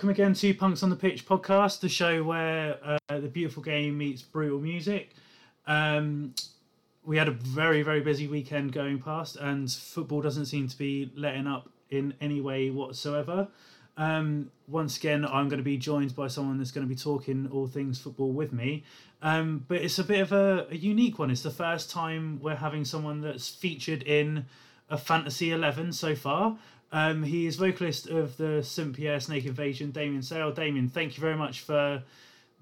welcome again to Punks on the Pitch podcast, the show where uh, the beautiful game meets brutal music. Um, we had a very, very busy weekend going past, and football doesn't seem to be letting up in any way whatsoever. Um, once again, I'm going to be joined by someone that's going to be talking all things football with me. Um, but it's a bit of a, a unique one. It's the first time we're having someone that's featured in a Fantasy 11 so far. Um, he is vocalist of the St. Pierre Snake Invasion, Damien Sayell. Damien, thank you very much for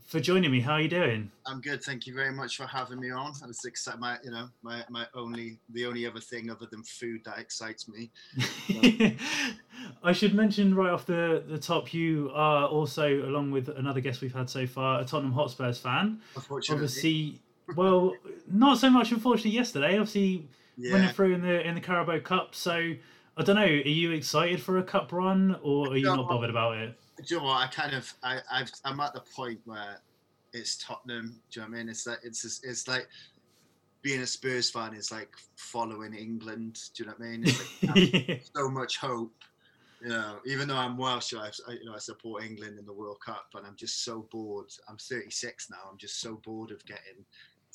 for joining me. How are you doing? I'm good. Thank you very much for having me on. It's exciting. My, you know, my, my only, the only other thing other than food that excites me. I should mention right off the, the top, you are also, along with another guest we've had so far, a Tottenham Hotspurs fan. Unfortunately, Obviously, well, not so much unfortunately yesterday. Obviously, winning yeah. through in the in the Carabao Cup. So I don't know. Are you excited for a cup run, or are you No. not bothered about it? Do you know what? I kind of, I, I've, I'm at the point where it's Tottenham. Do you know what I mean? It's like, it's, just, it's like being a Spurs fan is like following England. Do you know what I mean? It's like, have so much hope. You know, even though I'm Welsh, I, I- you know, I support England in the World Cup, and I'm just so bored. I'm 36 now. I'm just so bored of getting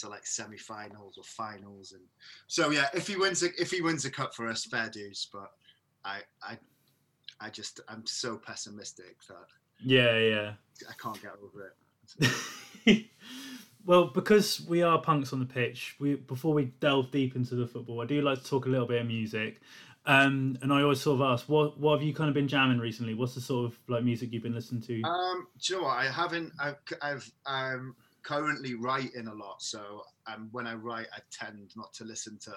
to like semi-finals or finals, and so yeah. If he wins, a, if he wins a cup for us, fair dues. But I, I, I just, I'm so pessimistic that yeah, yeah. I can't get over it. well, because we are punks on the pitch, we before we delve deep into the football, I do like to talk a little bit of music. Um, and I always sort of ask, what what have you kind of been jamming recently? What's the sort of like music you've been listening to? Um, do you know what? I haven't. I've, I've, I'm currently writing a lot, so um, when I write, I tend not to listen to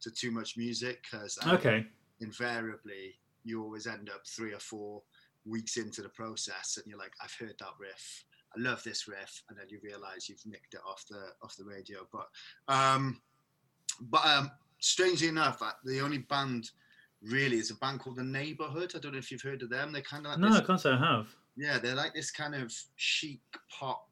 to too much music because okay, invariably you always end up three or four weeks into the process, and you're like, I've heard that riff. I love this riff, and then you realise you've nicked it off the off the radio. But um, but um, strangely enough, uh, the only band really is a band called The Neighborhood. I don't know if you've heard of them. They're kind of like no, this I can't say I have. yeah, they're like this kind of chic pop,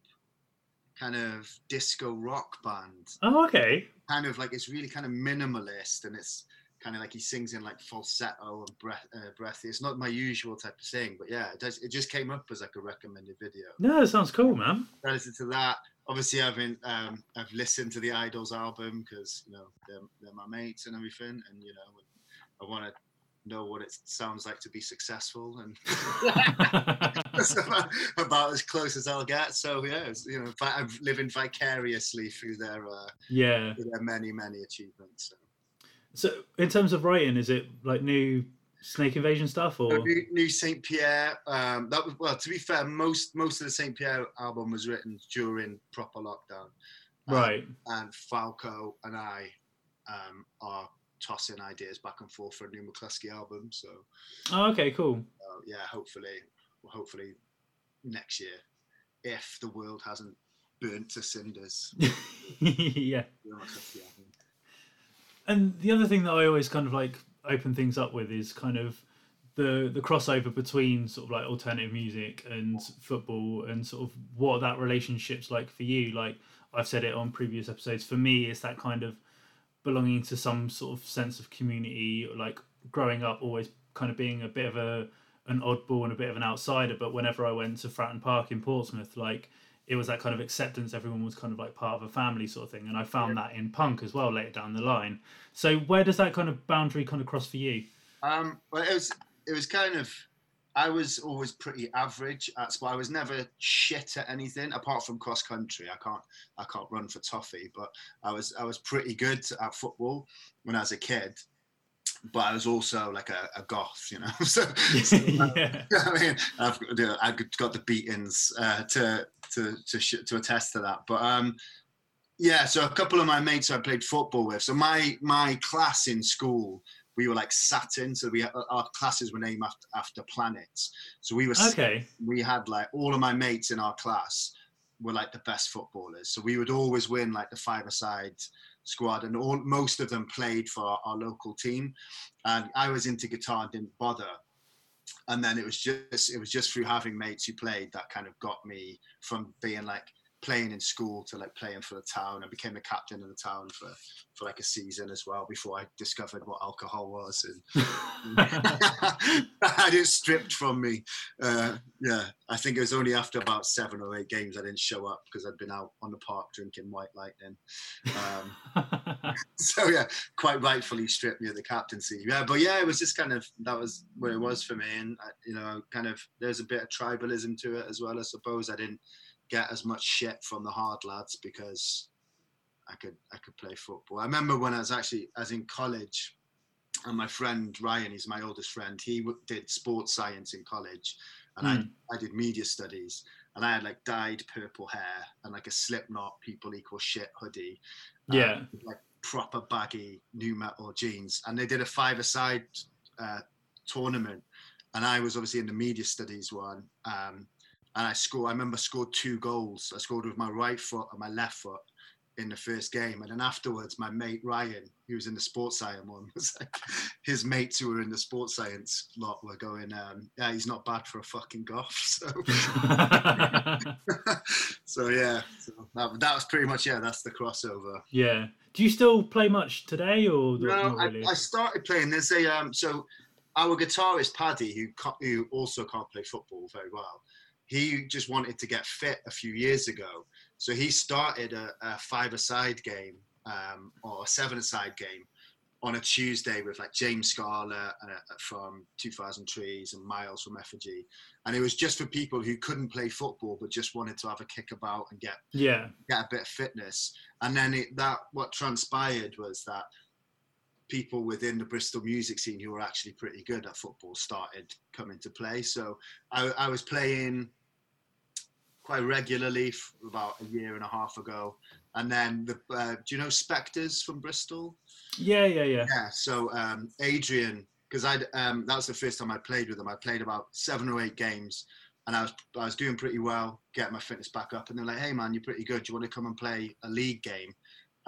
kind of disco rock band. Oh, okay. Kind of like it's really kind of minimalist, and it's kind of like he sings in like falsetto and breath, uh, breathy. It's not my usual type of thing, but yeah, it does. It just came up as like a recommended video. No, that sounds cool, man. I listened to that. Obviously, I've been um, I've listened to the IDLES album because you know they're, they're my mates and everything, and you know I want to know what it sounds like to be successful and that's about, about as close as I'll get. So yeah, it's, you know, I'm living vicariously through their uh, yeah. through their many many achievements. So. So, in terms of writing, is it like new Snake Invasion stuff, or So New, new Saint Pierre. Um, that was well. To be fair, most most of the Saint Pierre album was written during proper lockdown. Um, right? And Falco and I um, are tossing ideas back and forth for a new McCluskey album. So Oh, okay, cool. uh, yeah, hopefully, hopefully next year, if the world hasn't burnt to cinders. yeah. new McCluskey album. And the other thing that I always kind of like open things up with is kind of the the crossover between sort of like alternative music and football and sort of what that relationship's like for you. Like I've said it on previous episodes, for me it's that kind of belonging to some sort of sense of community, like growing up always kind of being a bit of a an oddball and a bit of an outsider, but whenever I went to Fratton Park in Portsmouth, like it was that kind of acceptance everyone was kind of like part of a family sort of thing and i found that in punk as well later down the line so where does that kind of boundary kind of cross for you Um, well, it was it was kind of. I was always pretty average at sport. I was never shit at anything apart from cross country. I can't I can't run for toffee, but I was I was pretty good at football when I was a kid. But I was also like a, a goth, you know. so, so, yeah I mean, I've got, the- I've got the beatings uh, to to to sh- to attest to that. But um, yeah, so a couple of my mates I played football with. So my my class in school, we were like Saturn. So we uh, our classes were named after after planets. So we were okay we had like all of my mates in our class were like the best footballers. So we would always win like the five-a-side squad, and all most of them played for our, our local team. And I was into guitar and didn't bother. and then it was just it was just through having mates who played that kind of got me from being like playing in school to like playing for the town. I became the captain of the town for for like a season as well before I discovered what alcohol was and I had it stripped from me. Uh, yeah, I think it was only after about seven or eight games I didn't show up because I'd been out on the park drinking White Lightning. Um, so yeah, quite rightfully stripped me of the captaincy. Yeah, but yeah, it was just kind of that was where it was for me, and uh, you know, kind of there's a bit of tribalism to it as well. I suppose I didn't get as much shit from the hard lads because I could I could play football. I remember when I was actually as in college, and my friend Ryan, he's my oldest friend. He did sports science in college, and mm. I hmm. I did media studies, and I had like dyed purple hair and like a Slipknot people equal shit hoodie. Um, yeah, um, like proper baggy nu metal jeans, and they did a five-a-side uh, tournament, and I was obviously in the media studies one. Um, and I scored. I remember scored two goals. I scored with my right foot and my left foot in the first game, and then afterwards, my mate Ryan, who was in the sports science one, was like, his mates who were in the sports science lot were going, um, "Yeah, he's not bad for a fucking goth." So, so yeah, so that, that was pretty much yeah. That's the crossover. Yeah. Do you still play much today, or no? Really? I, I, started playing. There's a um, so our guitarist Paddy, who who also can't play football very well he just wanted to get fit a few years ago. So he started a, a five-a-side game um, or a seven-a-side game on a Tuesday with like James Scarlett uh, from 2000 Trees and Miles from Effigy. And it was just for people who couldn't play football but just wanted to have a kick about and get yeah get a bit of fitness. And then it, that what transpired was that people within the Bristol music scene who were actually pretty good at football started coming to play. So I, I was playing quite regularly about a year and a half ago. And then the uh, do you know Spectres from Bristol? Yeah, yeah, yeah. Yeah. So um, Adrian, because I um, that was the first time I played with them. I played about seven or eight games, and I was I was doing pretty well, getting my fitness back up. And they're like, "Hey man, you're pretty good. Do you want to come and play a league game?"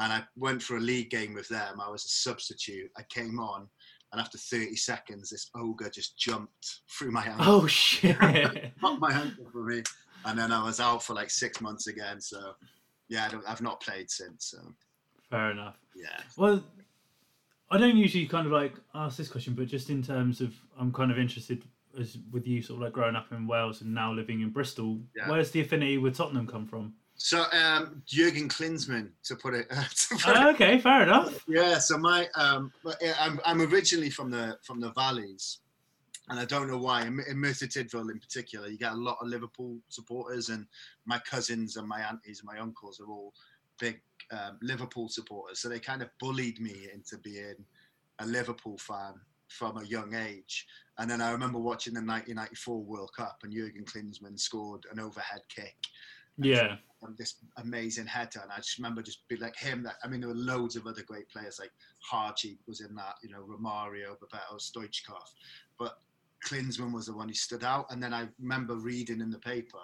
And I went for a league game with them. I was a substitute. I came on, and after 30 seconds, this ogre just jumped through my ankle. Oh shit! Popped my hand for me and then I was out for like six months again. So yeah, I have not played since. So. Fair enough. Yeah. Well, I don't usually kind of like ask this question, but just in terms of, I'm kind of interested as with you sort of like growing up in Wales and now living in Bristol. Yeah. Where's the affinity with Tottenham come from? So um, Jurgen Klinsmann, to put it. to put oh, okay, fair enough. Yeah. So my um, I'm I'm originally from the from the valleys, and I don't know why. In, in Merthyr Tydfil, in particular, you get a lot of Liverpool supporters, and my cousins and my aunties and my uncles are all big um, Liverpool supporters. So they kind of bullied me into being a Liverpool fan from a young age. And then I remember watching the 1994 World Cup, and Jurgen Klinsmann scored an overhead kick. Yeah. This amazing header, and I just remember just be like him. That I mean, there were loads of other great players like Hagi was in that, you know, Romario, Bebeto, Stoichkov, but Klinsmann was the one who stood out. And then I remember reading in the paper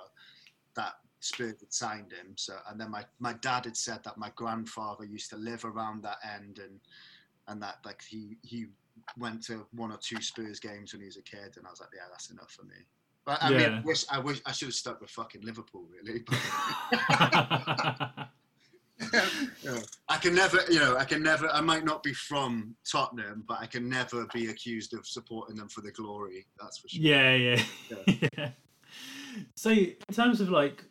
that Spurs had signed him. So, and then my, my dad had said that my grandfather used to live around that end, and and that like he he went to one or two Spurs games when he was a kid, and I was like, yeah, that's enough for me. But I yeah. mean, I wish I wish I should have stuck with fucking Liverpool, really. I can never, you know, I can never. I might not be from Tottenham, but I can never be accused of supporting them for the glory. That's for sure. Yeah, yeah, yeah. yeah. So, in terms of like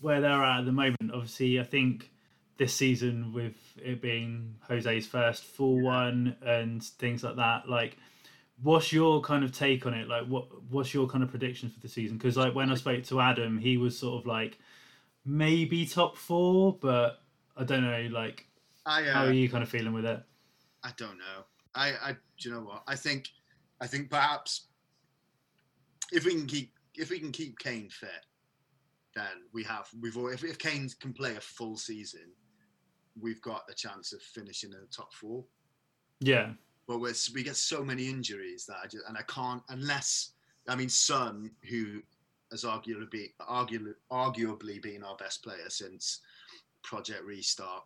where they're at at the moment, obviously, I think this season with it being Jose's first full yeah. one and things like that, like what's your kind of take on it like what what's your kind of predictions for the season because like when i spoke to adam he was sort of like maybe top four but I don't know, like, I, uh, how are you kind of feeling with it? I don't know. I, I, do you know what? I think, I think perhaps if we can keep, if we can keep Kane fit, then we have, we've, if, if Kane can play a full season, we've got a chance of finishing in the top four. Yeah. But we we get so many injuries that I just, and I can't, unless, I mean, Son, who has arguably, arguably, arguably been our best player since Project Restart.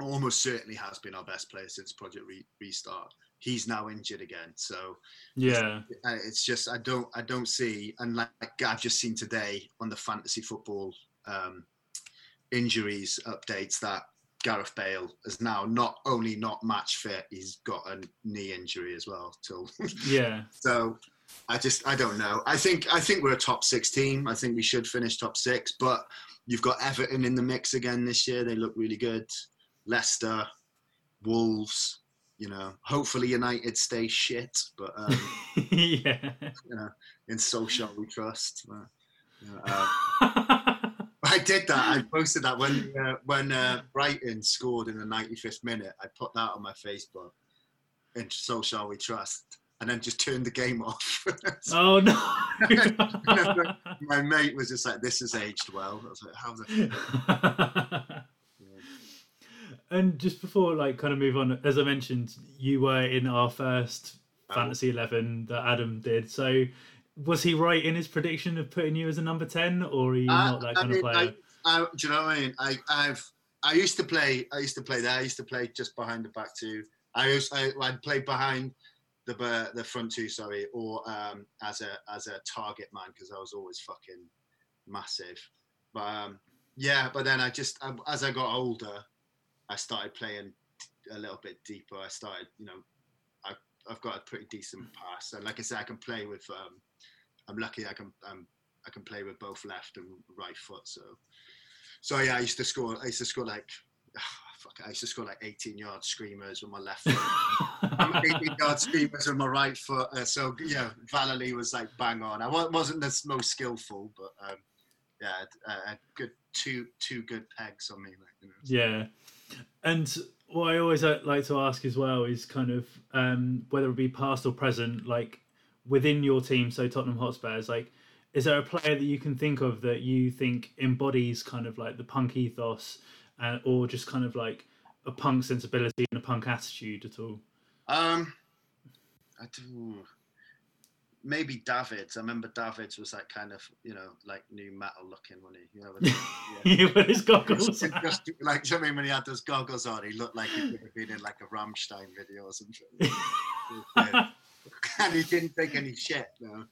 Almost certainly has been our best player since Project Re- Restart. he's now injured again. So Yeah. uh, it's just I don't I don't see and like I've just seen today on the fantasy football um, injuries updates that Gareth Bale is now not only not match fit, he's got a knee injury as well. So Yeah. so I just I don't know. I think I think we're a top six team. I think we should finish top six, but you've got Everton in the mix again this year. They look really good. Leicester, Wolves. You know, hopefully United stay shit, but um, yeah. you know, in Solskjær we trust. But, you know, uh, I did that. I posted that when uh, when uh, Brighton scored in the 95th minute. I put that on my Facebook. In Solskjær we trust, and then just turned the game off. oh no. my mate was just like, "This has aged well." I was like, "How the?" And just before like kind of move on as i mentioned you were in our first Oh. fantasy 11 that adam did so was he right in his prediction of putting you as a number 10 or are you I- not that I kind mean, of player I, do you know what I mean? I, I've I used to play. I used to play there. I used to play just behind the back two. I used I, I'd play behind the uh, the front two, sorry, or um, as a as a target man because I was always fucking massive. But um, yeah, but then I just I, as I got older, I started playing a little bit deeper. I started, you know, I I've got a pretty decent pass, and like I said, I can play with. Um, I'm lucky. I can um, I can play with both left and right foot. So, so yeah, I used to score. I used to score like, fuck, I used to score like 18 yard screamers with my left foot. 18 yard screamers with my right foot. Uh, so yeah, Valerie was like bang on. I wasn't the most skillful, but um, yeah, I had good two two good pegs on me. Like, you know. yeah and what i always uh, like to ask as well is kind of um, whether it be past or present like within your team so tottenham hotspurs like is there a player that you can think of that you think embodies kind of like the punk ethos uh, or just kind of like a punk sensibility and a punk attitude at all Um, I do. Maybe Davids. I remember Davids was like kind of you know like new metal looking, wasn't he? You know, with, yeah. with his goggles Just, just like I mean, when he had those goggles on, he looked like he could have been in like a Rammstein video or something. And he didn't take any shit. No.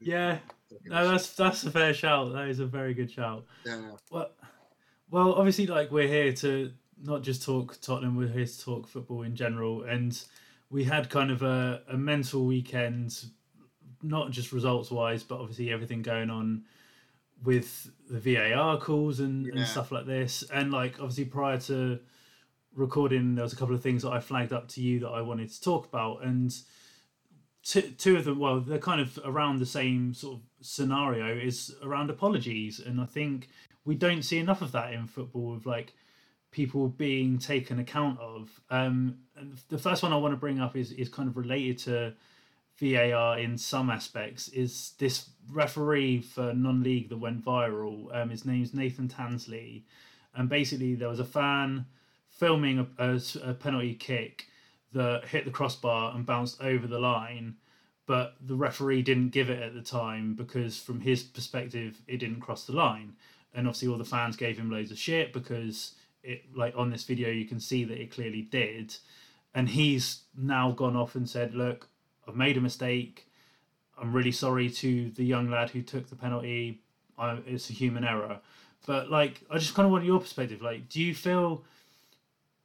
yeah no that's that's a fair shout that is a very good shout Yeah. Well, well, obviously, like we're here to not just talk Tottenham, we're here to talk football in general, and we had kind of a, a mental weekend, not just results wise, but obviously everything going on with the VAR calls and, Yeah. and stuff like this, and like obviously prior to recording, there was a couple of things that I flagged up to you that I wanted to talk about, and two, two of them, well, they're kind of around the same sort of scenario, is around apologies, and I think we don't see enough of that in football with like people being taken account of. Um, and the first one I want to bring up is is kind of related to VAR in some aspects. Is this referee for non-league that went viral? Um, his name's Nathan Tansley, and basically there was a fan filming a, a, a penalty kick that hit the crossbar and bounced over the line. But the referee didn't give it at the time because, from his perspective, it didn't cross the line and obviously all the fans gave him loads of shit because it like on this video you can see that it clearly did and he's now gone off and said look i've made a mistake. I'm really sorry to the young lad who took the penalty. I, it's a human error. But like i just kind of want your perspective. Like do you feel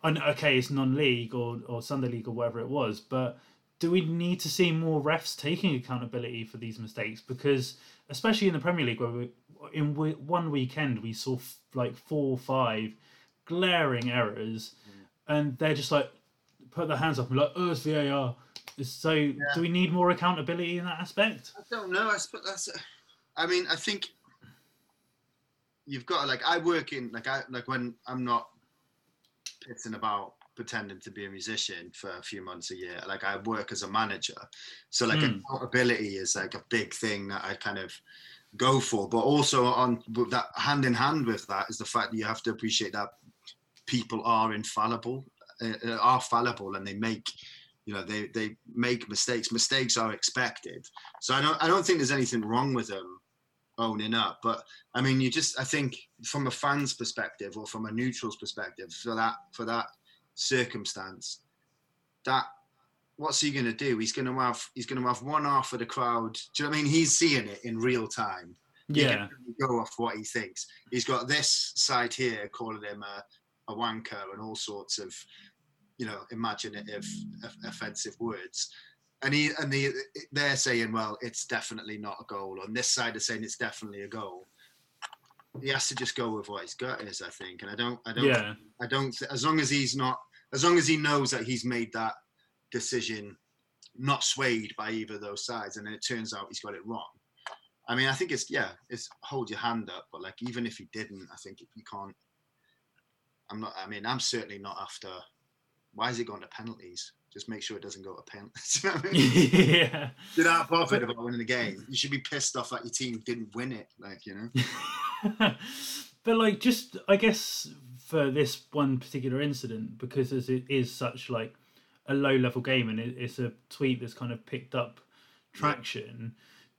know, okay it's non-league or, or sunday league or whatever it was but do we need to see more refs taking accountability for these mistakes? Because especially in the premier league where we, in we- one weekend we saw f- like four or five glaring errors mm. and they're just like put their hands up and like oh it's var So do we need more accountability in that aspect I don't know. I suppose that's. I mean, I think you've got to like. I work in like I like when I'm not pissing about pretending to be a musician for a few months a year. Like I work as a manager, so like Hmm. accountability is like a big thing that I kind of go for. But also on that hand in hand with that is the fact that you have to appreciate that people are infallible, uh, are fallible, and they make you know they they make mistakes mistakes are expected so i don't i don't think there's anything wrong with them owning up but i mean you just i think from a fan's perspective or from a neutral's perspective for that for that circumstance that what's he going to do? He's going to have he's going to have one half of the crowd. Do you know what I mean? He's seeing it in real time. He Yeah. go off what he thinks. He's got this side here calling him a, a wanker and all sorts of, you know, imaginative, off- offensive words. And he and the, they're saying, well, it's definitely not a goal. On this side, are saying it's definitely a goal. He has to just go with what his gut is, I think. And I don't, I don't, Yeah. I don't. As long as he's not, as long as he knows that he's made that decision, not swayed by either of those sides, and then it turns out he's got it wrong. I mean, I think it's yeah, it's hold your hand up, but like even if he didn't, I think you can't. I'm not. I mean, I'm certainly not after. Why is it going to penalties? Just make sure it doesn't go to penalties. You know what I mean? yeah. You're not bothered about winning the game. You should be pissed off that your team didn't win it. Like you know. but like just I guess for this one particular incident, because as it is such like a low level game and it, it's a tweet that's kind of picked up traction.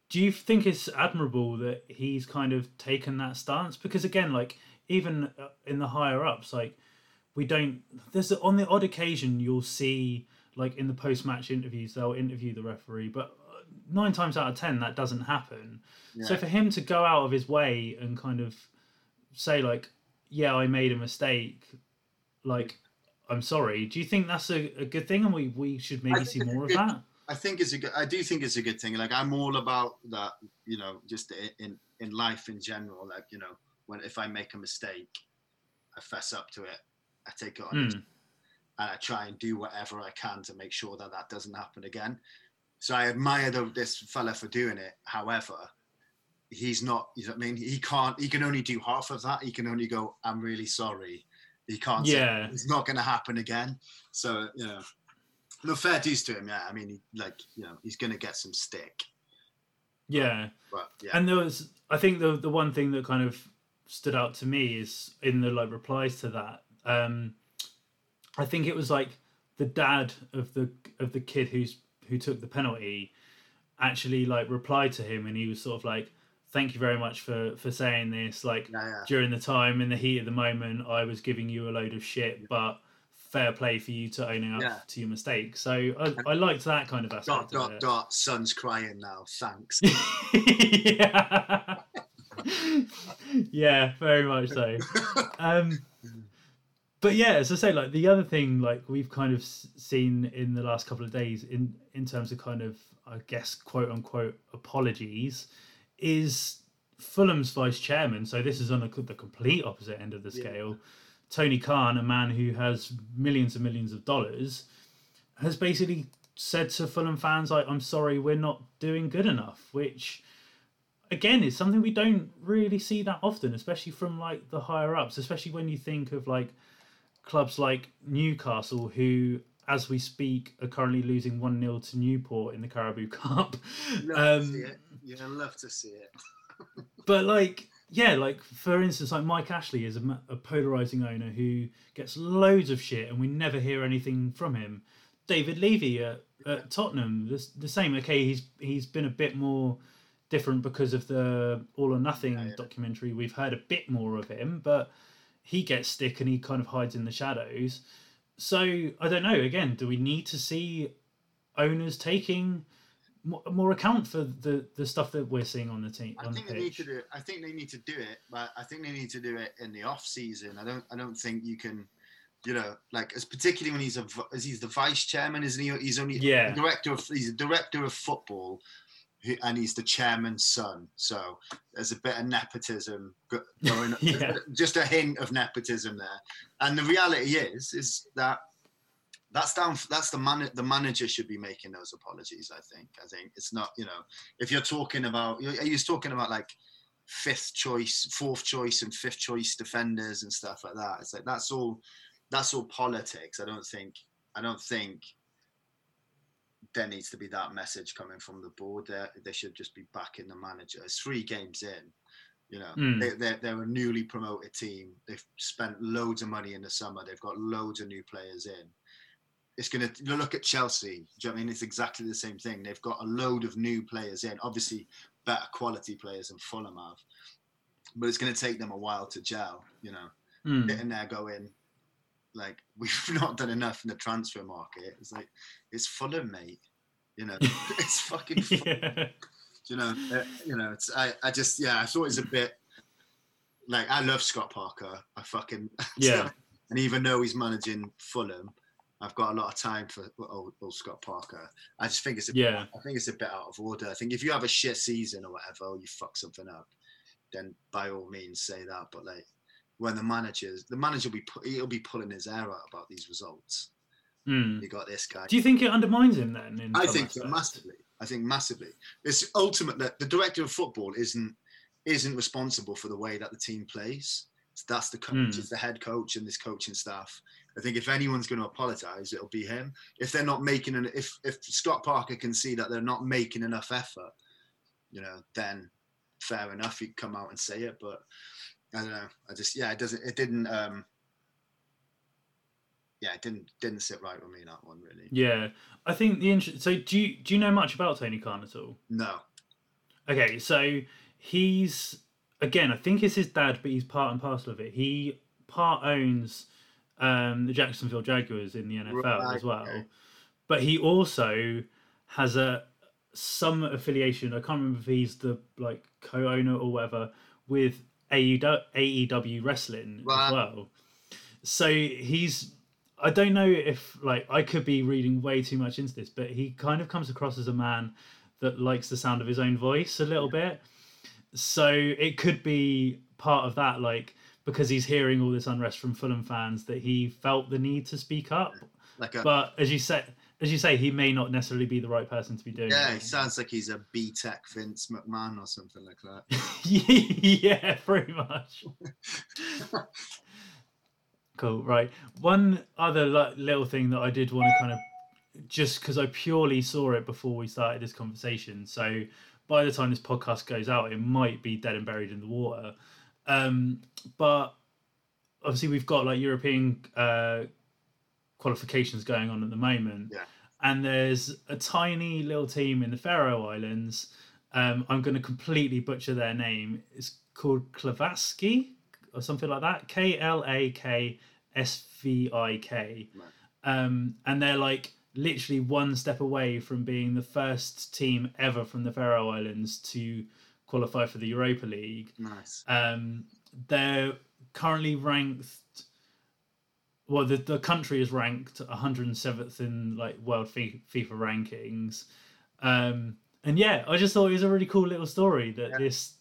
Do you think it's admirable that he's kind of taken that stance? Because again, like even uh, in the higher ups, like we don't. There's on the odd occasion you'll see like in the post match interviews they'll interview the referee, but uh, nine times out of ten that doesn't happen. So for him to go out of his way and kind of say like, "Yeah, I made a mistake," like, "I'm sorry," do you think that's a, a good thing, and we we should maybe see more of good- that? I think it's a good. I do think it's a good thing. Like I'm all about that. You know, just in in life in general. Like you know, when if I make a mistake, I fess up to it. I take it on, Hmm. and I try and do whatever I can to make sure that that doesn't happen again. So I admire the, this fella for doing it. However, he's not. You know what I mean? He can't. He can only do half of that. He can only go, "I'm really sorry." He can't. say, Yeah. it's not going to happen again. So you know, no fair dues to him. Yeah, I mean, he, like you know, he's going to get some stick. Yeah. But yeah, And there was, I think the the one thing that kind of stood out to me is in the like replies to that. Um, I think it was like the dad of the of the kid who's who took the penalty actually like replied to him, and he was sort of like, "Thank you very much for for saying this." Like yeah, yeah. during the time in the heat of the moment, I was giving you a load of shit, but fair play for you to owning up Yeah. to your mistake. So I, I liked that kind of Dot aspect. of dot it. dot. Son's crying now. Thanks. yeah. yeah, very much so. Um, but yeah, as I say, like the other thing, like we've kind of seen in the last couple of days, in in terms of kind of, I guess, quote unquote apologies, is Fulham's vice chairman. So this is on the, the complete opposite end of the Yeah. scale. Tony Khan, a man who has millions and millions of dollars, has basically said to Fulham fans, like, I'm sorry, we're not doing good enough, which again is something we don't really see that often, especially from like the higher ups, especially when you think of like clubs like Newcastle, who as we speak are currently losing 1 0 to Newport in the Carabao Cup. Love Um, to see it. Yeah, love to see it. But like, yeah, like for instance, like Mike Ashley is a, a polarizing owner who gets loads of shit, and we never hear anything from him. David Levy at, at Tottenham, the, the same. Okay, he's he's been a bit more different because of the All or Nothing Yeah, yeah. documentary. We've heard a bit more of him, but he gets stick and he kind of hides in the shadows. So I don't know. Again, do we need to see owners taking more, more account for the the stuff that we're seeing on the team I on the think they need to do. it. I think they need to do it, but I think they need to do it in the off season. I don't. I don't think you can. You know, like as particularly when he's a as he's the vice chairman, isn't he? He's only Yeah. director of he's a director of football, who- and he's the chairman's son. So there's a bit of nepotism go- going. Yeah. Just a hint of nepotism there. And the reality is, is that that's down. That's the man. The manager should be making those apologies. I think. I think it's not. You know, if you're talking about, you're, he's talking about like fifth choice, fourth choice, and fifth choice defenders and stuff like that. It's like that's all. That's all politics. I don't think. I don't think there needs to be that message coming from the board. There, they should just be backing the manager. It's three games in. You know, Mm. they, they're, they're a newly promoted team. They've spent loads of money in the summer. They've got loads of new players in. It's going to look at Chelsea. Do you know what I mean? It's exactly the same thing. They've got a load of new players in, obviously better quality players than Fulham have. But it's going to take them a while to gel, you know Hmm. sitting there going, like we've not done enough in the transfer market. It's like it's Fulham, mate. You know, it's fucking. Fulham. yeah. you know, uh, you know, it's I, I just yeah, I thought it was a bit like I love Scott Parker. I fucking Yeah. and even though he's managing Fulham, I've got a lot of time for old, old Scott Parker. I just think it's a Yeah. I think it's a bit out of order. I think if you have a shit season or whatever, or you fuck something up, then by all means say that. But like when the managers, the manager will be he'll be pulling his hair out about these results. Mm. You got this guy. Do you think it undermines him then? In I think so, massively. I think massively. It's ultimate that the director of football isn't isn't responsible for the way that the team plays. That's the coach, it's the head coach and this coaching staff. I think if anyone's going to apologise, it'll be him. If they're not making an, if if Scott Parker can see that they're not making enough effort, you know, then fair enough, he'd come out and say it. But I don't know. I just yeah, it doesn't. It didn't. um Yeah, it didn't didn't sit right with me that one really. Yeah, I think the interest. So do you do you know much about Tony Khan at all? No. Okay, so he's again, I think it's his dad, but he's part and parcel of it. He part owns um, the Jacksonville Jaguars in the NFL Right, as well, okay. but he also has a some affiliation. I can't remember if he's the like co-owner or whatever with AEW, AEW Wrestling Right. as well. So he's. I don't know if like I could be reading way too much into this, but he kind of comes across as a man that likes the sound of his own voice a little bit. So it could be part of that, like because he's hearing all this unrest from Fulham fans, that he felt the need to speak up. Like a But as you say, as you say, he may not necessarily be the right person to be doing. Yeah, it. he sounds like he's a BTEC Vince McMahon or something like that. yeah, pretty much. cool. Right. One other like, little thing that I did want to kind of just because I purely saw it before we started this conversation. So by the time this podcast goes out, it might be dead and buried in the water. Um, but obviously, we've got like European uh, qualifications going on at the moment. Yeah. And there's a tiny little team in the Faroe Islands. Um, I'm going to completely butcher their name. It's called Klavaski or something like that. K L A K S V I K. Um, and they're like literally one step away from being the first team ever from the Faroe Islands to qualify for the Europa League. Nice. Um, they're currently ranked. Well, the, the country is ranked 107th in like world FIFA rankings, um, and yeah, I just thought it was a really cool little story that Yeah. this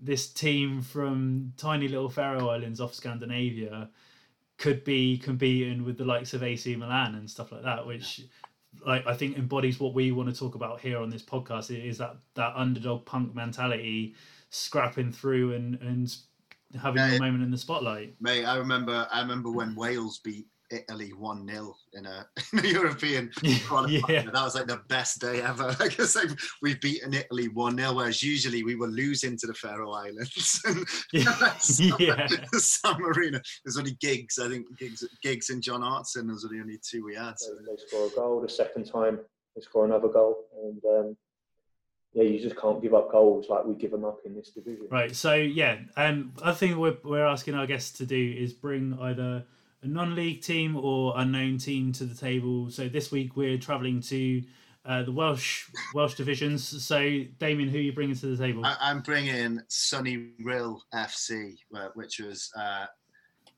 this team from tiny little Faroe Islands off Scandinavia could be competing with the likes of AC Milan and stuff like that, which like I think embodies what we want to talk about here on this podcast. is that that underdog punk mentality, scrapping through and and having Yeah, your yeah. moment in the spotlight. Mate, I remember I remember when Wales beat Italy 1 0 in a, in a European qualifier. yeah, That was like the best day ever. I guess like we've beaten Italy 1 0, whereas usually we were losing to the Faroe Islands. and yeah, San Marino. There's only Giggs, I think Giggs Giggs and John Hartson. Those are the only two we had. So. They, they score a goal. The second time, they score another goal, and um, yeah, you just can't give up goals like we give them up in this division. right. So yeah, um, other thing we're we're asking our guests to do is bring either a non-league team or unknown team to the table. So this week we're travelling to. Uh, the Welsh Welsh divisions. So, Damien, who are you bringing to the table? I, I'm bringing Sunny Rhyl FC, uh, which was uh,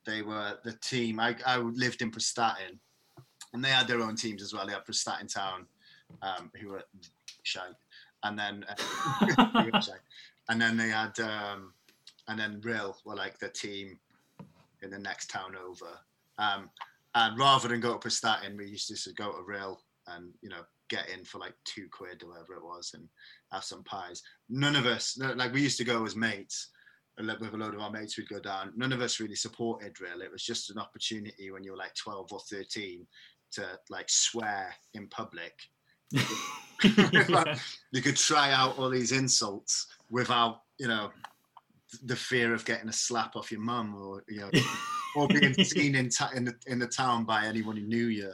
they were the team. I, I lived in Prestatyn, and they had their own teams as well. They had Prestatyn Town, um, who were shite, and then uh, who were shite. and then they had um, and then Rhyl were like the team in the next town over. Um, and rather than go up a Prestatyn, we used to go to Rhyl and you know get in for like two quid or whatever it was and have some pies. None of us, like we used to go as mates, with a load of our mates, we'd go down. None of us really supported Rhyl. It was just an opportunity when you were like 12 or 13 to like swear in public. Yeah. You could try out all these insults without, you know, the fear of getting a slap off your mum or, you know, or being seen in, ta- in, the, in the town by anyone who knew you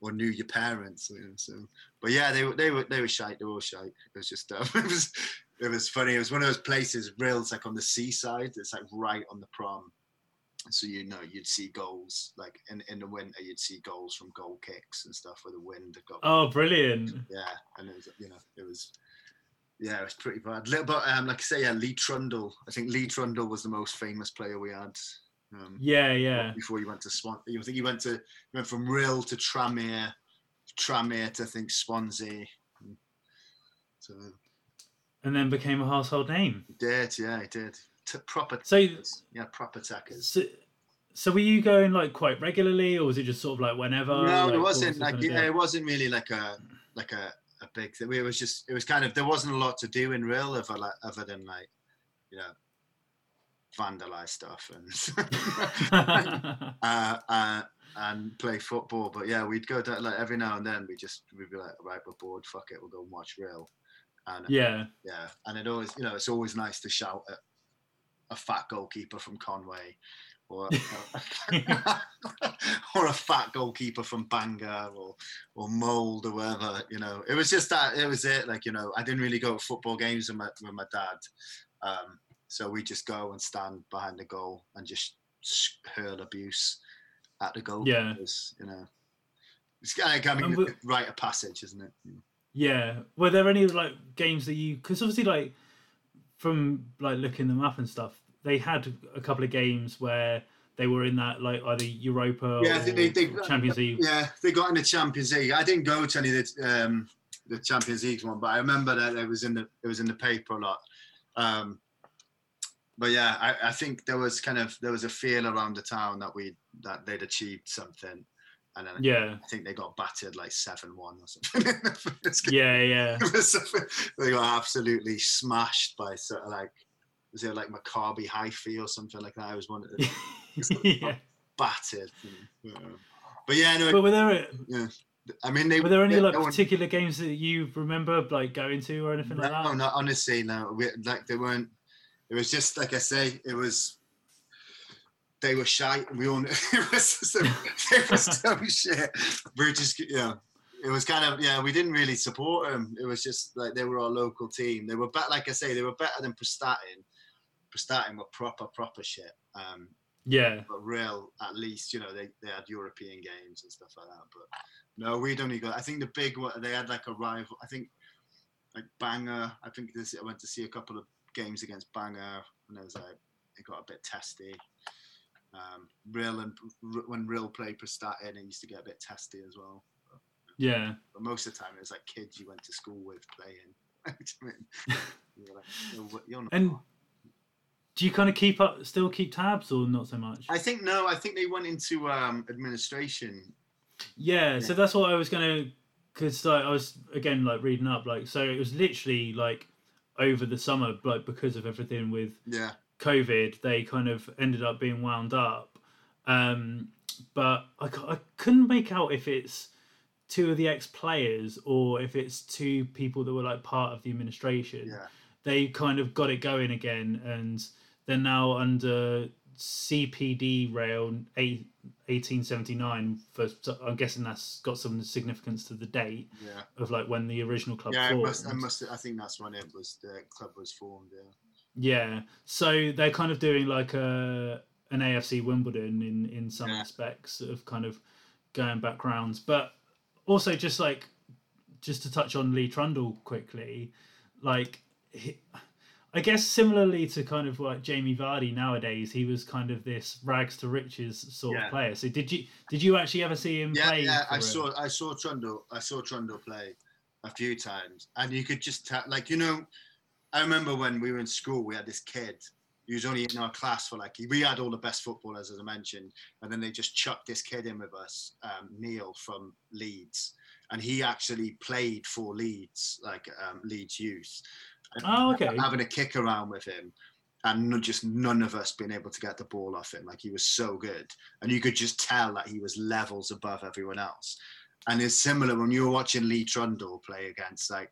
or knew your parents. You know, so, but yeah, they were they were they were shite. They were all shite. It was just it was it was funny. It was one of those places. Rhyl, it's like on the seaside. It's like right on the prom, so you know you'd see goals like in, in the winter you'd see goals from goal kicks and stuff where the wind had got Oh, brilliant! yeah and it was you know it was yeah it was pretty bad little but um like i say yeah lee trundle i think lee trundle was the most famous player we had um Yeah, yeah. before you went to swan you think he went to he went from Rhyl to tranmere tranmere to I think swansea so And then became a household name. he did yeah he did T- proper So- tackers. yeah proper tackers So, so were you going like quite regularly, or was it just sort of like whenever? No, like, it was wasn't like yeah, it wasn't really like a like a, a big thing. It was just it was kind of there wasn't a lot to do in Rhyl other like other than like you know vandalize stuff and uh, uh, and play football. But yeah, we'd go down like every now and then. We just we'd be like, right, we're bored. Fuck it, we'll go and watch Rhyl. And yeah, yeah, and it always you know it's always nice to shout at a fat goalkeeper from Conwy. Or, or a fat goalkeeper from Bangor or or Mold or wherever, you know. It was just that it was it. Like, you know, I didn't really go to football games with my with my dad. Um, so we just go and stand behind the goal and just hurl abuse at the goal. Yeah. You know. It's kind of I mean, we- rite of passage, isn't it? yeah. Were there any like games that you? Because obviously, like from like looking them up and stuff, they had a couple of games where they were in that like either Europa Yeah, I or think they- they- Champions League. Yeah, they got in the Champions League. I didn't go to any of the um, the Champions League one, but I remember that it was in the it was in the paper a lot. Um, but yeah, I, I think there was kind of there was a feel around the town that we that they'd achieved something, and then Yeah, I think they got battered like seven one or something. in the first game. yeah, yeah. It was something- they got absolutely smashed by sort of like was it like Maccabi Haifa or something like that? I was one of the yeah. battered. But yeah, no, But were there uh, Yeah. I mean, they were there any they- like no one- particular games that you remember like going to or anything like No, that? no, honestly, no. We, like they weren't. It was just like I say. It was. They were shy. We all. It was. So, it was so shit. We were just. Yeah. It was kind of yeah. We didn't really support them. It was just like they were our local team. They were better. Like I say, they were better than Prestatyn. Prestatyn were proper proper shit. Um, Yeah, but Rhyl at least you know they, they had European games and stuff like that. But no, we'd only got. I think the big one they had like a rival. I think like Bangor. I think this I went to see a couple of games against Bangor and it was like it got a bit testy. Um, real and when real played Prestatyn, it used to get a bit testy as well. But, yeah. but most of the time, it was like kids you went to school with playing. I mean, you were like, "You're- you're not And do you kind of keep up, still keep tabs, or not so much? I think no. I think they went into um, administration Yeah, so that's what I was gonna, because like, I was again like reading up, like so it was literally like over the summer, like because of everything with Yeah, COVID, they kind of ended up being wound up. Um, but I couldn't make out if it's two of the ex players or if it's two people that were like part of the administration. yeah. They kind of got it going again, and they're now under CPD Rhyl eight, 1879. For so I'm guessing that's got some significance to the date Yeah, of like when the original club yeah. Formed. must, I must. I think that's when it was the club was formed. Yeah, Yeah, so they're kind of doing like a an AFC Wimbledon in in some Yeah. respects of kind of going backgrounds, but also just like just to touch on Lee Trundle quickly, like he, I guess similarly to kind of like Jamie Vardy nowadays, he was kind of this rags to riches sort Yeah. of player. So did you did you actually ever see him yeah, play? yeah. I it? saw, I saw Trundle. I saw Trundle play a few times, and you could just tell, like you know, I remember when we were in school, we had this kid. He was only in our class for like we had all the best footballers, as I mentioned, and then they just chucked this kid in with us, um, Neil from Leeds, and he actually played for Leeds, like um, Leeds youth. Oh, okay. having a kick around with him and just none of us being able to get the ball off him. Like he was so good. And you could just tell that he was levels above everyone else. And it's similar when you were watching Lee Trundle play against like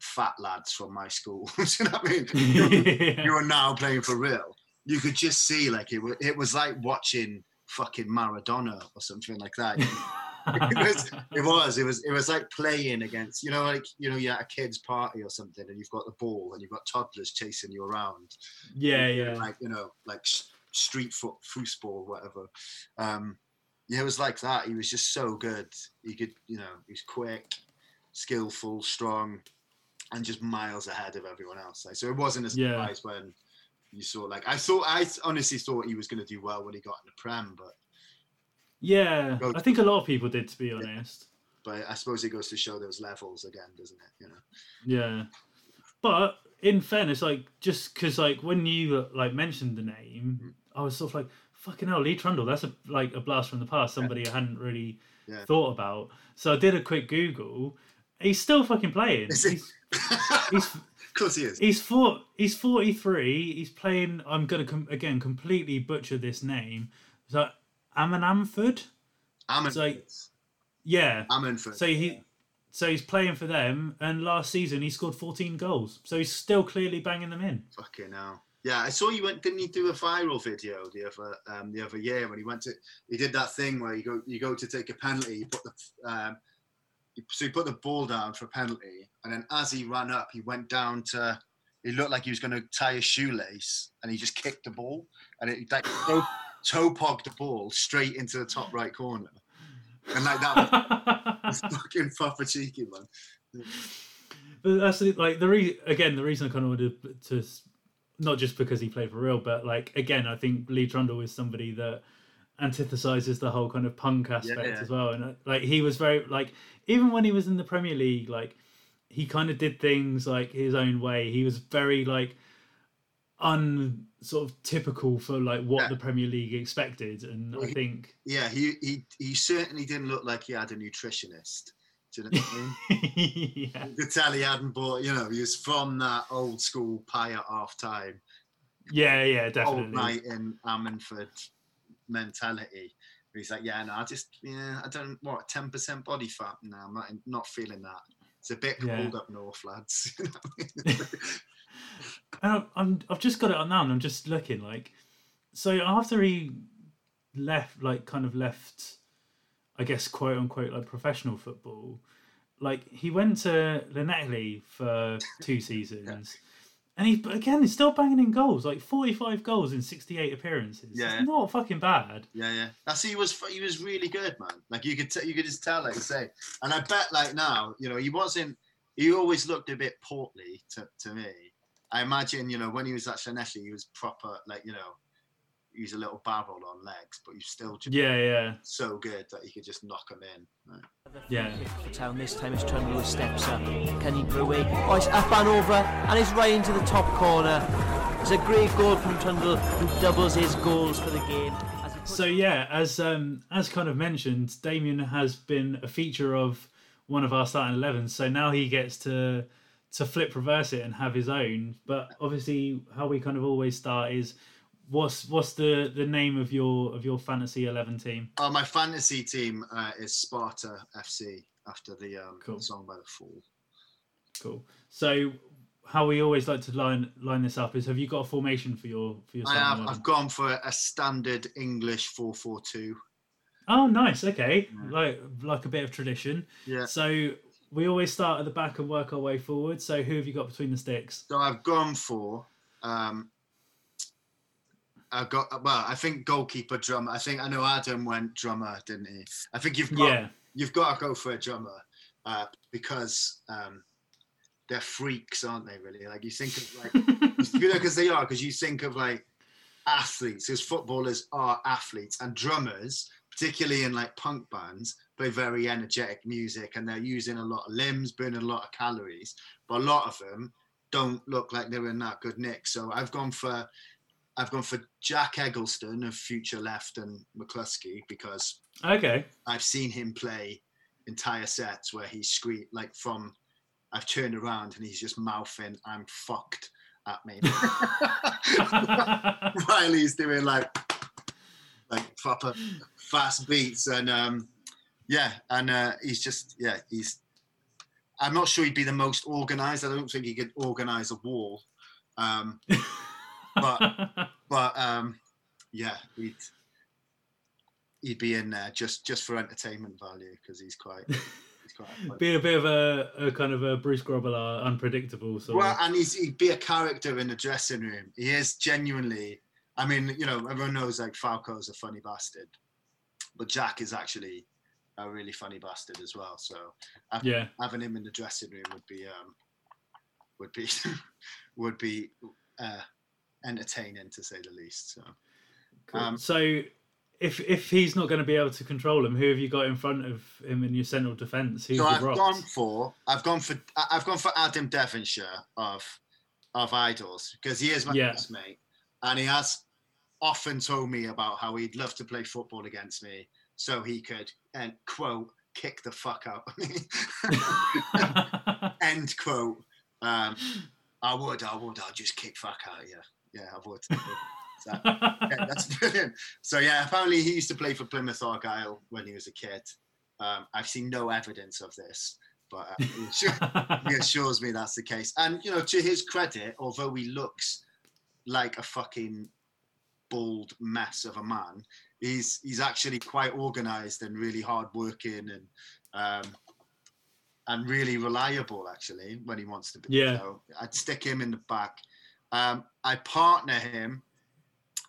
fat lads from my school. You know what I mean? You are now playing for Rhyl. You could just see like it was, it was like watching fucking Maradona or something like that. it was it was it was it was like playing against you know like you know you're at a kid's party or something and you've got the ball and you've got toddlers chasing you around yeah, yeah. like you know like street foot football, whatever. Um, yeah, it was like that. He was just so good. He could, you know, he's quick, skillful, strong, and just miles ahead of everyone else. Like, so it wasn't a Yeah. surprise when you saw. Like, I thought, I honestly thought he was going to do well when he got in the prem, but Yeah, I think a lot of people did, to be honest. but I suppose it goes to show those levels again, doesn't it? You know. Yeah, but in fairness, like just because like when you like mentioned the name, mm. I was sort of like, "Fucking hell, Lee Trundle." That's a like a blast from the past. Somebody I hadn't really Yeah. thought about. So I did a quick Google. He's still fucking playing. Is he? He's, he's of course he is. he's four. He's forty three. He's playing. I'm gonna com- again completely butcher this name. So Amanamford. Ammanford. like- Yeah. Ammanford. So he, so he's playing for them, and last season he scored 14 goals. So he's still clearly banging them in. Fucking hell. Yeah, I saw you went. Didn't he do a viral video the other um, the other year when he went to? He did that thing where you go you go to take a penalty. You put the um, so he put the ball down for a penalty, and then as he ran up, he went down to. He looked like he was going to tie a shoelace, and he just kicked the ball, and it like toe, toe pogged the ball straight into the top right corner, and like that was fucking proper cheeky, man. But that's like the re- again the reason I kind of wanted to, to not just because he played for Rhyl, but like again I think Lee Trundle is somebody that antithesizes the whole kind of punk aspect Yeah. as well, and uh, like he was very like even when he was in the Premier League, like he kind of did things like his own way. He was very like un sort of typical for like what Yeah. the Premier League expected, and I Well, he- think Yeah, he he he certainly didn't look like he had a nutritionist. Do you know what I mean? yeah, You could tell he hadn't bought, you know, he was from that old school pie at half time, yeah, yeah, old night in Ammanford mentality. He's like, yeah, no, I just, yeah, I don't, what, 10% body fat? No, I'm not, not feeling that. It's a bit Yeah. cold up north, lads. You know what I mean? And I'm, I'm I've just got it on now, and I'm just looking like. So after he left, like kind of left, I guess quote unquote like professional football, like he went to Llanelli for two seasons, and he but again he's still banging in goals, like 45 goals in 68 appearances. Yeah. it's not fucking bad. Yeah, yeah. That's he was he was really good, man. Like you could t- you could just tell, like say. And I bet like now, you know, he wasn't. He always looked a bit portly to, to me. I imagine, you know, when he was at Shaneshi, he was proper, like you know, he was a little barrel on legs, but he's still just Yeah, yeah, so good that he could just knock him in. Right. yeah. For town this time it's Trundle who steps up. Kenny Brewy, oh it's up and over and it's right into the top corner. It's a great goal from Trundle who doubles his goals for the game. as he puts So yeah, as um as kind of mentioned, Damien has been a feature of one of our starting 11s. So now he gets to to flip reverse it and have his own. But obviously, how we kind of always start is what's what's the the name of your of your fantasy 11 team? Oh, my fantasy team uh, is Sparta FC after the um, Cool. song by the Fall. Cool. So how we always like to line line this up is have you got a formation for your for your I have. 11? I've gone for a standard English four-four-two. Oh, nice. Okay, Yeah. like like a bit of tradition. Yeah. So we always start at the back and work our way forward. So who have you got between the sticks? So I've gone for. Um, I've got well. I think goalkeeper drummer. I think I know Adam went drummer, didn't he? I think you've got Yeah, you've got to go for a drummer uh, because um, they're freaks, aren't they? Really, like you think of like you know because they are because you think of like athletes because footballers are athletes and drummers particularly in like punk bands play very energetic music and they're using a lot of limbs burning a lot of calories but a lot of them don't look like they're in that good nick so i've gone for i've gone for jack egglestone of future left and mclusky because okay. I've seen him play entire sets where he's screamed like from I've turned around and he's just mouthing I'm fucked at me. While he's doing like like proper fast beats and um yeah and uh he's just yeah he's I'm not sure he'd be the most organized. I don't think he could organize a wall. Um but but um yeah he'd he'd be in there just just for entertainment value because he's quite he's quite be a bit of a, a kind of a Bruce Grobbelaar, unpredictable. So well and he's, he'd be a character in the dressing room he is genuinely I mean, you know, everyone knows like Falco's a funny bastard, but Jack is actually a really funny bastard as well. So having, Yeah. having him in the dressing room would be um, would be would be uh, entertaining to say the least. So Cool. Um, so, if if he's not going to be able to control him, who have you got in front of him in your central defence? Who's so I've rocks? gone for I've gone for I've gone for Adam Devonshire of of IDLES because he is my Yeah. best mate, and he has often told me about how he'd love to play football against me so he could and quote kick the fuck out of me end quote. Um, I would, I would, I'll just kick fuck out of you. Yeah, I would. So, yeah, that's brilliant. So yeah, apparently he used to play for Plymouth Argyle when he was a kid. Um, I've seen no evidence of this, but uh, he assure- he assures me that's the case. And you know, to his credit, although he looks like a fucking bald mess of a man, he's he's actually quite organised and really hardworking and um, and really reliable. Actually, when he wants to be. Yeah. So I'd stick him in the back. Um, I partner him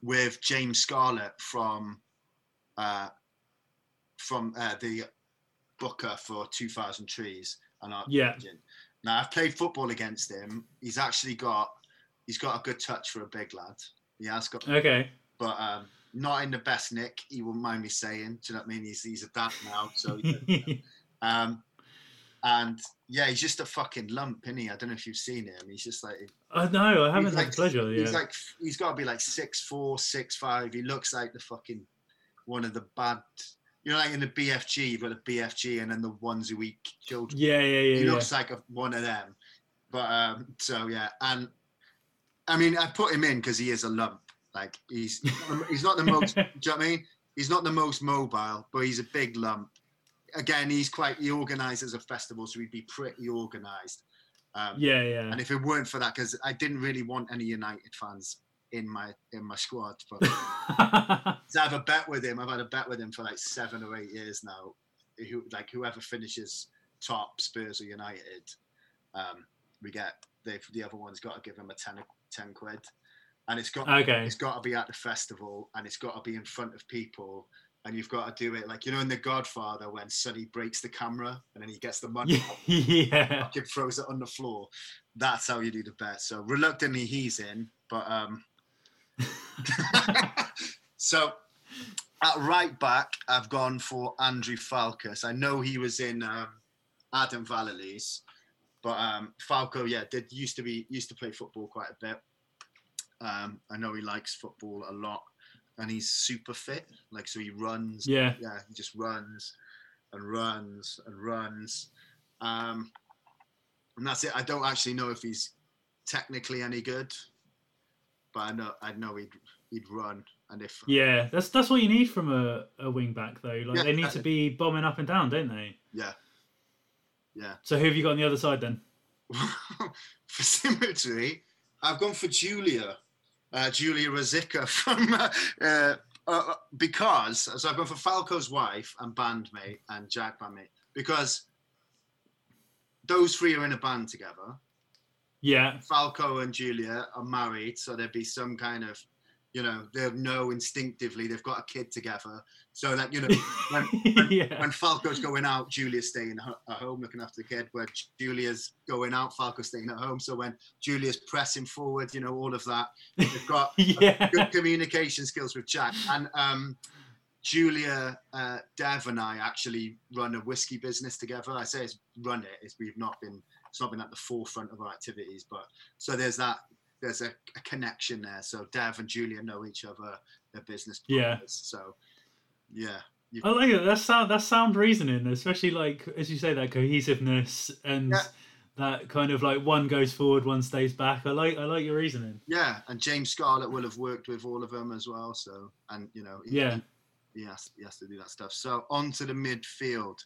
with James Scarratt from uh, from uh, the Booker for 2000 Trees and Art Yeah. Now I've played football against him. He's actually got he's got a good touch for a big lad. He has got, okay. but um, not in the best nick. He won't mind me saying. Do you know what I mean? He's he's a dad now, so he- um, and yeah, he's just a fucking lump, isn't he? I don't know if you've seen him. He's just like I know. I haven't had like- the pleasure. Yeah. He's like he's got to be like six four, six five. He looks like the fucking one of the bad. You know, like in the BFG, you've got the BFG, and then the ones who eat children. yeah, yeah, yeah. he yeah. looks like a, one of them. But um, so yeah, and I mean, I put him in because he is a lump. Like he's he's not the most. do you know what I mean? He's not the most mobile, but he's a big lump. Again, he's quite. He organises a festival, so he'd be pretty organised. Um, yeah, yeah. and if it weren't for that, because I didn't really want any United fans in my in my squad, but so I have a bet with him. I've had a bet with him for like seven or eight years now. Who like whoever finishes top, Spurs or United, um, we get the the other one's got to give him a 10, 10 quid, and it's got okay. it's got to be at the festival and it's got to be in front of people. And you've got to do it like you know in The Godfather when Sonny breaks the camera and then he gets the money yeah. fucking throws it on the floor. That's how you do the bet. So reluctantly he's in, but um so at right back I've gone for Andrew Falkous. I know he was in um, Adam Vallely's, but um Falco, yeah, did used to be used to play football quite a bit. Um I know he likes football a lot and he's super fit. Like so he runs Yeah. yeah, he just runs and runs and runs. Um, and that's it. I don't actually know if he's technically any good, but I know I know he'd he'd run. And if Yeah, that's that's what you need from a, a wing back though. Like Yeah, they need to be bombing up and down, don't they? yeah, yeah. So who have you got on the other side then? for symmetry, I've gone for Julia, uh, Julia Ruzicka from uh, uh, uh, because so I've gone for Falco's wife and bandmate and Jack bandmate because those three are in a band together. Yeah. Falco and Julia are married, so there'd be some kind of, you know, they'll know instinctively they've got a kid together. So that you know, when, yeah. when Falco's going out, Julia's staying at home looking after the kid. Where Julia's going out, Falco's staying at home. So when Julia's pressing forward, you know, all of that, they've got yeah. good communication skills with Jack. And um, Julia, uh, Dev, and I actually run a whiskey business together. I say it's run it. It's, we've not been. It's not been at the forefront of our activities, but so there's that. There's a, a connection there. So Dev and Julia know each other. They're business Yeah. So yeah, I like it. That's sound that's sound reasoning, especially like as you say that cohesiveness and Yeah. that kind of like one goes forward, one stays back. I like I like your reasoning. yeah. And James Scarratt will have worked with all of them as well. So and you know he- Yeah. he has he has to do that stuff. So on to the midfield.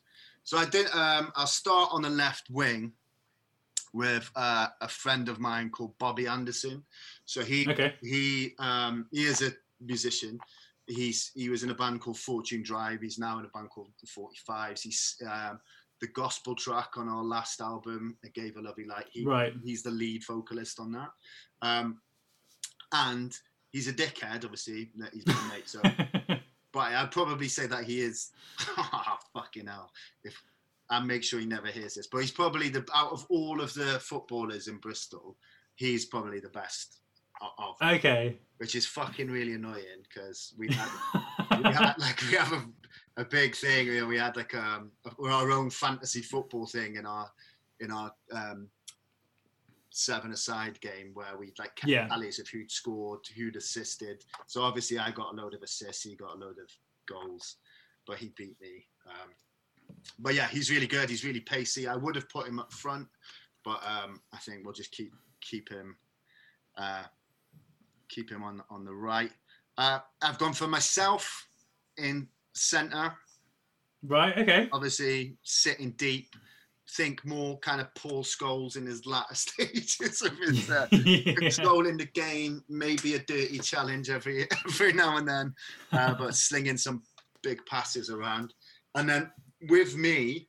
So I did. Um, I'll start on the left wing with uh, a friend of mine called Bobby Anderson. So he Okay. he um, he is a musician. He's he was in a band called Fortune Drive. He's now in a band called the 45s. He's um, the gospel track on our last album. It gave a lovely light. He, Right. He's the lead vocalist on that. Um, and he's a dickhead, obviously. that He's my mate, so. But I'd probably say that he is. fucking hell! If and make sure he never hears this, but he's probably the out of all of the footballers in Bristol, he's probably the best of, okay. which is fucking really annoying because we had we had like we have a, a big thing. You know, we had like um our own fantasy football thing in our in our um seven aside game where we like kept Yeah. tallies of who'd scored, who'd assisted. So obviously I got a load of assists, he got a load of goals, but he beat me. Um, but yeah, he's really good. He's really pacey. I would have put him up front, but um, I think we'll just keep keep him uh, keep him on on the right. Uh, I've gone for myself in centre. Right. Okay. Obviously, sitting deep. Think more kind of Paul Scholes in his latter stages of his, uh, Yeah. goal in the game. Maybe a dirty challenge every every now and then, uh, but slinging some big passes around. And then with me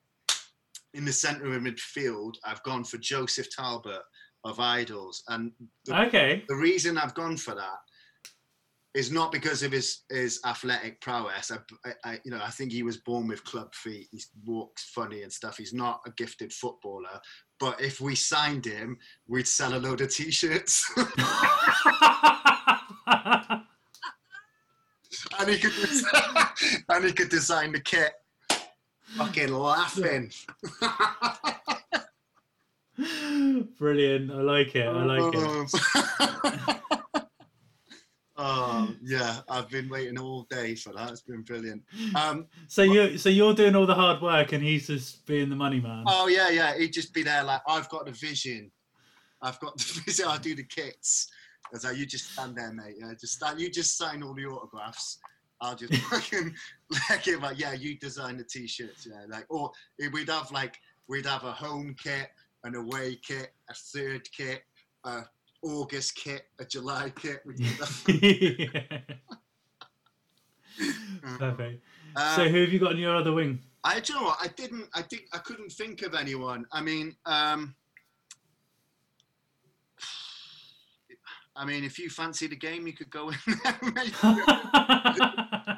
in the centre of midfield, I've gone for Joseph Talbot of IDLES, and the Okay. the reason I've gone for that is not because of his his athletic prowess. I, I, I- you know, I think he was born with club feet. He walks funny and stuff. He's not a gifted footballer. But if we signed him, we'd sell a load of t-shirts, and he could and he could design the kit. Fucking laughing. Brilliant. I like it. I like it. oh yeah, I've been waiting all day for that. It's been brilliant. Um, So you so you're doing all the hard work and he's just being the money man. oh yeah, yeah. He'd just be there like, I've got the vision. I've got the vision. I'll do the kits. It's like you just stand there, mate. Yeah, just stand. You just sign all the autographs. I'll just fucking like it. Like yeah, you design the t-shirts. Yeah, like or we'd have like we'd have a home kit, an away kit, a third kit, a August kit, a July kit. We'd do that. Perfect. Um, So who have you got on your other wing? I do you know what I didn't I think I couldn't think of anyone. I mean, um I mean if you fancy the game you could go in there.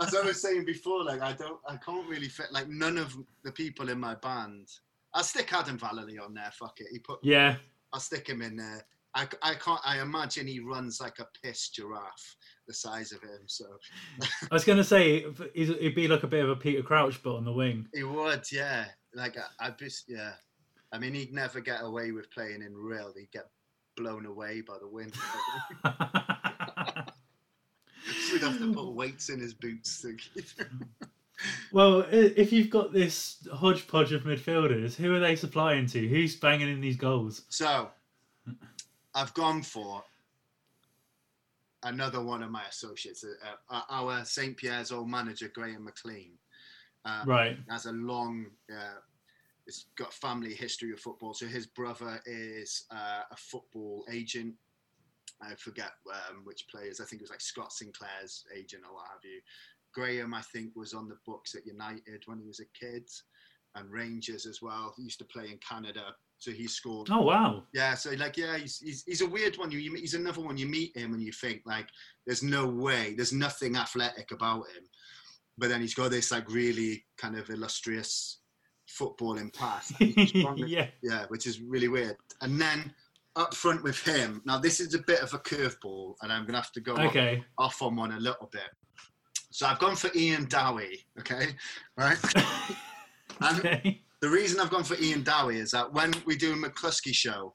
As I was saying before, like I don't I can't really fit like none of the people in my band. I'll stick Adam Vallely on there, fuck it. He put yeah. I'll stick him in there. I, I can't I imagine he runs like a piss giraffe, the size of him. So I was gonna say he'd be like a bit of a Peter Crouch but on the wing. He would, yeah. Like I, I'd be, yeah. I mean, he'd never get away with playing in Rhyl. He'd get blown away by the wind. so we'd have to put weights in his boots. To keep him. well, if you've got this hodgepodge of midfielders, who are they supplying to? Who's banging in these goals? So, I've gone for another one of my associates, uh, uh, our St Pierre's old manager, Graham McLean. Uh, Right. has a long uh, it's got family history of football so his brother is uh, a football agent i forget um, which players i think it was like scott sinclair's agent or what have you graham i think was on the books at united when he was a kid and rangers as well he used to play in canada so he scored Oh wow. yeah, so like, yeah, he's, he's, he's a weird one. You, you, he's another one. You meet him and you think like, there's no way, there's nothing athletic about him, but then he's got this like really kind of illustrious footballing past. He's strong as- yeah. yeah, which is really weird. And then up front with him, now this is a bit of a curveball, and I'm gonna have to go off- Okay. off on one a little bit. So I've gone for Ian Dowie, okay, right? and okay. the reason I've gone for Ian Dowie is that when we do a Mclusky show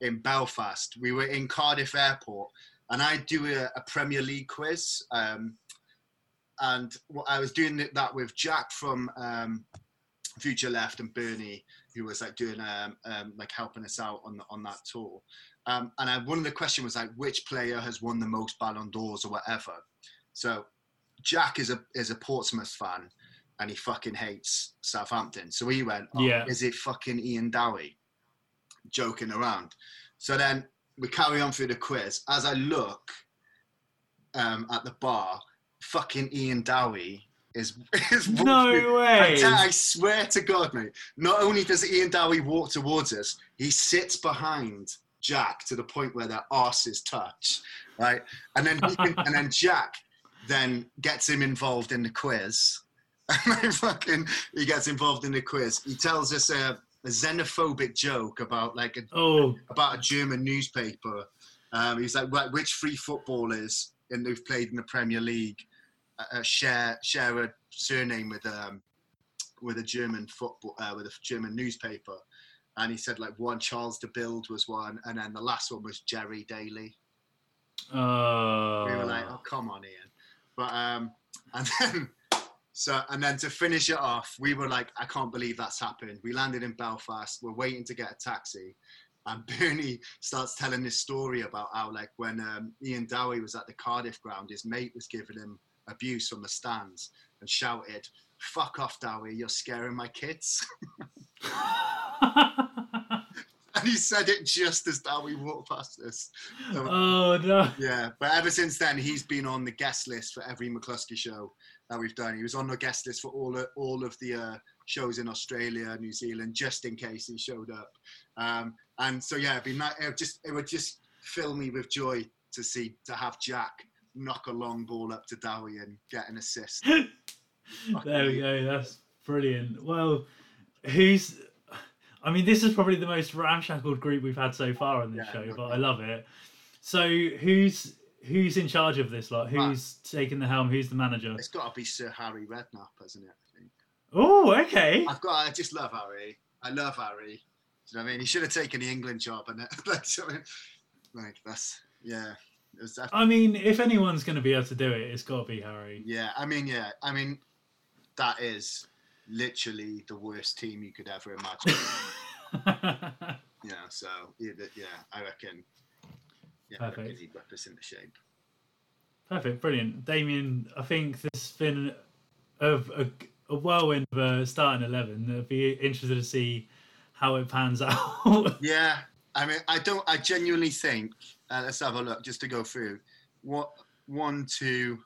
in Belfast, we were in Cardiff Airport, and I do a, a Premier League quiz. Um, and I was doing that with Jack from um, Future Left and Bernie, who was like doing um, um, like helping us out on the, on that tour. Um, and I, one of the questions was like, which player has won the most Ballon d'Ors or whatever. So Jack is a is a Portsmouth fan, and he fucking hates Southampton. So he went, oh, Yeah. is it fucking Ian Dowie? Joking around. So then we carry on through the quiz. As I look um, at the bar, fucking Ian Dowie is is No way. I swear to God, mate. Not only does Ian Dowie walk towards us, he sits behind Jack to the point where their arses touch, right? And then he can, and then Jack then gets him involved in the quiz. And fucking he gets involved in the quiz. He tells us a, a xenophobic joke about like a, Oh, about a German newspaper. Um, he's like, "Right, which three footballers in who've played in the Premier League uh, uh, share share a surname with um with a German football uh, with a German newspaper?" And he said like one Charles de Bild was one, and then the last one was Jerry Daly. uh, We were like, "Oh, come on, Ian!" But um, and then so and then to finish it off, we were like, "I can't believe that's happened." We landed in Belfast. We're waiting to get a taxi, and Bernie starts telling this story about how, like, when um, Ian Dowie was at the Cardiff ground, his mate was giving him abuse from the stands and shouted, "Fuck off, Dowie! You're scaring my kids." and he said it just as Dowie walked past us. So- oh no. yeah, but ever since then, he's been on the guest list for every Mclusky show that we've done. He was on the guest list for all of, all of the uh, shows in Australia, New Zealand, just in case he showed up. Um, and so yeah, it'd be it would just it would just fill me with joy to see to have Jack knock a long ball up to Dowie and get an assist. There we go. That's brilliant. Well, who's? I mean, this is probably the most ramshackled group we've had so far on this Yeah, show, no but I love it. So, who's who's in charge of this lot? Who's taking the helm? Who's the manager? It's got to be Sir Harry Redknapp, hasn't it? I think. Oh, okay. I've got. I just love Harry. I love Harry. Do you know what I mean? He should have taken the England job, and like that's yeah. I mean, if anyone's going to be able to do it, it's got to be Harry. yeah, I mean, yeah, I mean, that is literally the worst team you could ever imagine. yeah, so yeah, yeah, I reckon. Yeah, I reckon Perfect. he'd whip us into shape. Perfect, brilliant, Damien. I think this has been a, a, a whirlwind of a starting eleven. I'd be interested to see how it pans out. Yeah, I mean, I don't. I genuinely think. Uh, let's have a look just to go through. What one, two,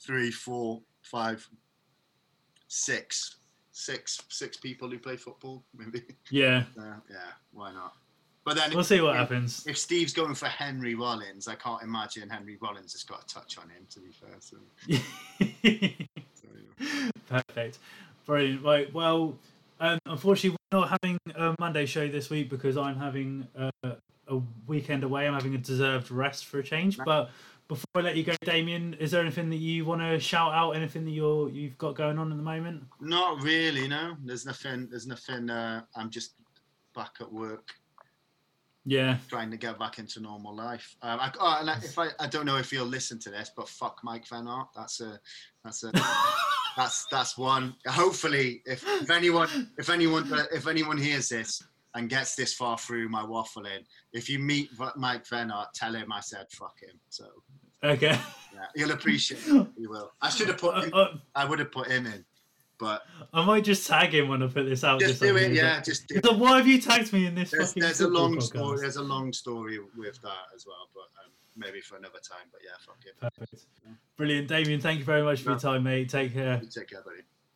three, four, five, six, six, six people who play football. Maybe. yeah, Uh, yeah, why not? But then we'll see what if, happens. If Steve's going for Henry Rollins, I can't imagine Henry Rollins has got a touch on him. To be fair, so, so yeah. Perfect. Brilliant. Right. Well, um, unfortunately, we're not having a Monday show this week because I'm having uh, a weekend away. I'm having a deserved rest for a change. But before I let you go, Damien, is there anything that you want to shout out? Anything that you're you've got going on at the moment? Not really. No, there's nothing. There's nothing. Uh, I'm just back at work. Yeah. trying to get back into normal life. Um, I, oh, and I, if I, I don't know if you'll listen to this, but fuck Mike Van Art. That's a, that's a, that's that's one. Hopefully, if, if anyone, if anyone, if anyone hears this and gets this far through my waffling, if you meet Mike Van Art, tell him I said fuck him. So Okay. yeah, he'll appreciate it. He will. I should have put. Uh, Him, uh, I would have put him in, but I might just tag him when I put this out. just do it. Yeah, it. just do. Like, why have you tagged me in this There's, fucking there's a long podcast?" story. There's a long story with that as well, but um, maybe for another time. But yeah, fuck it. Perfect. Brilliant, Damien. Thank you very much for your time, mate. Take care. You take care, buddy.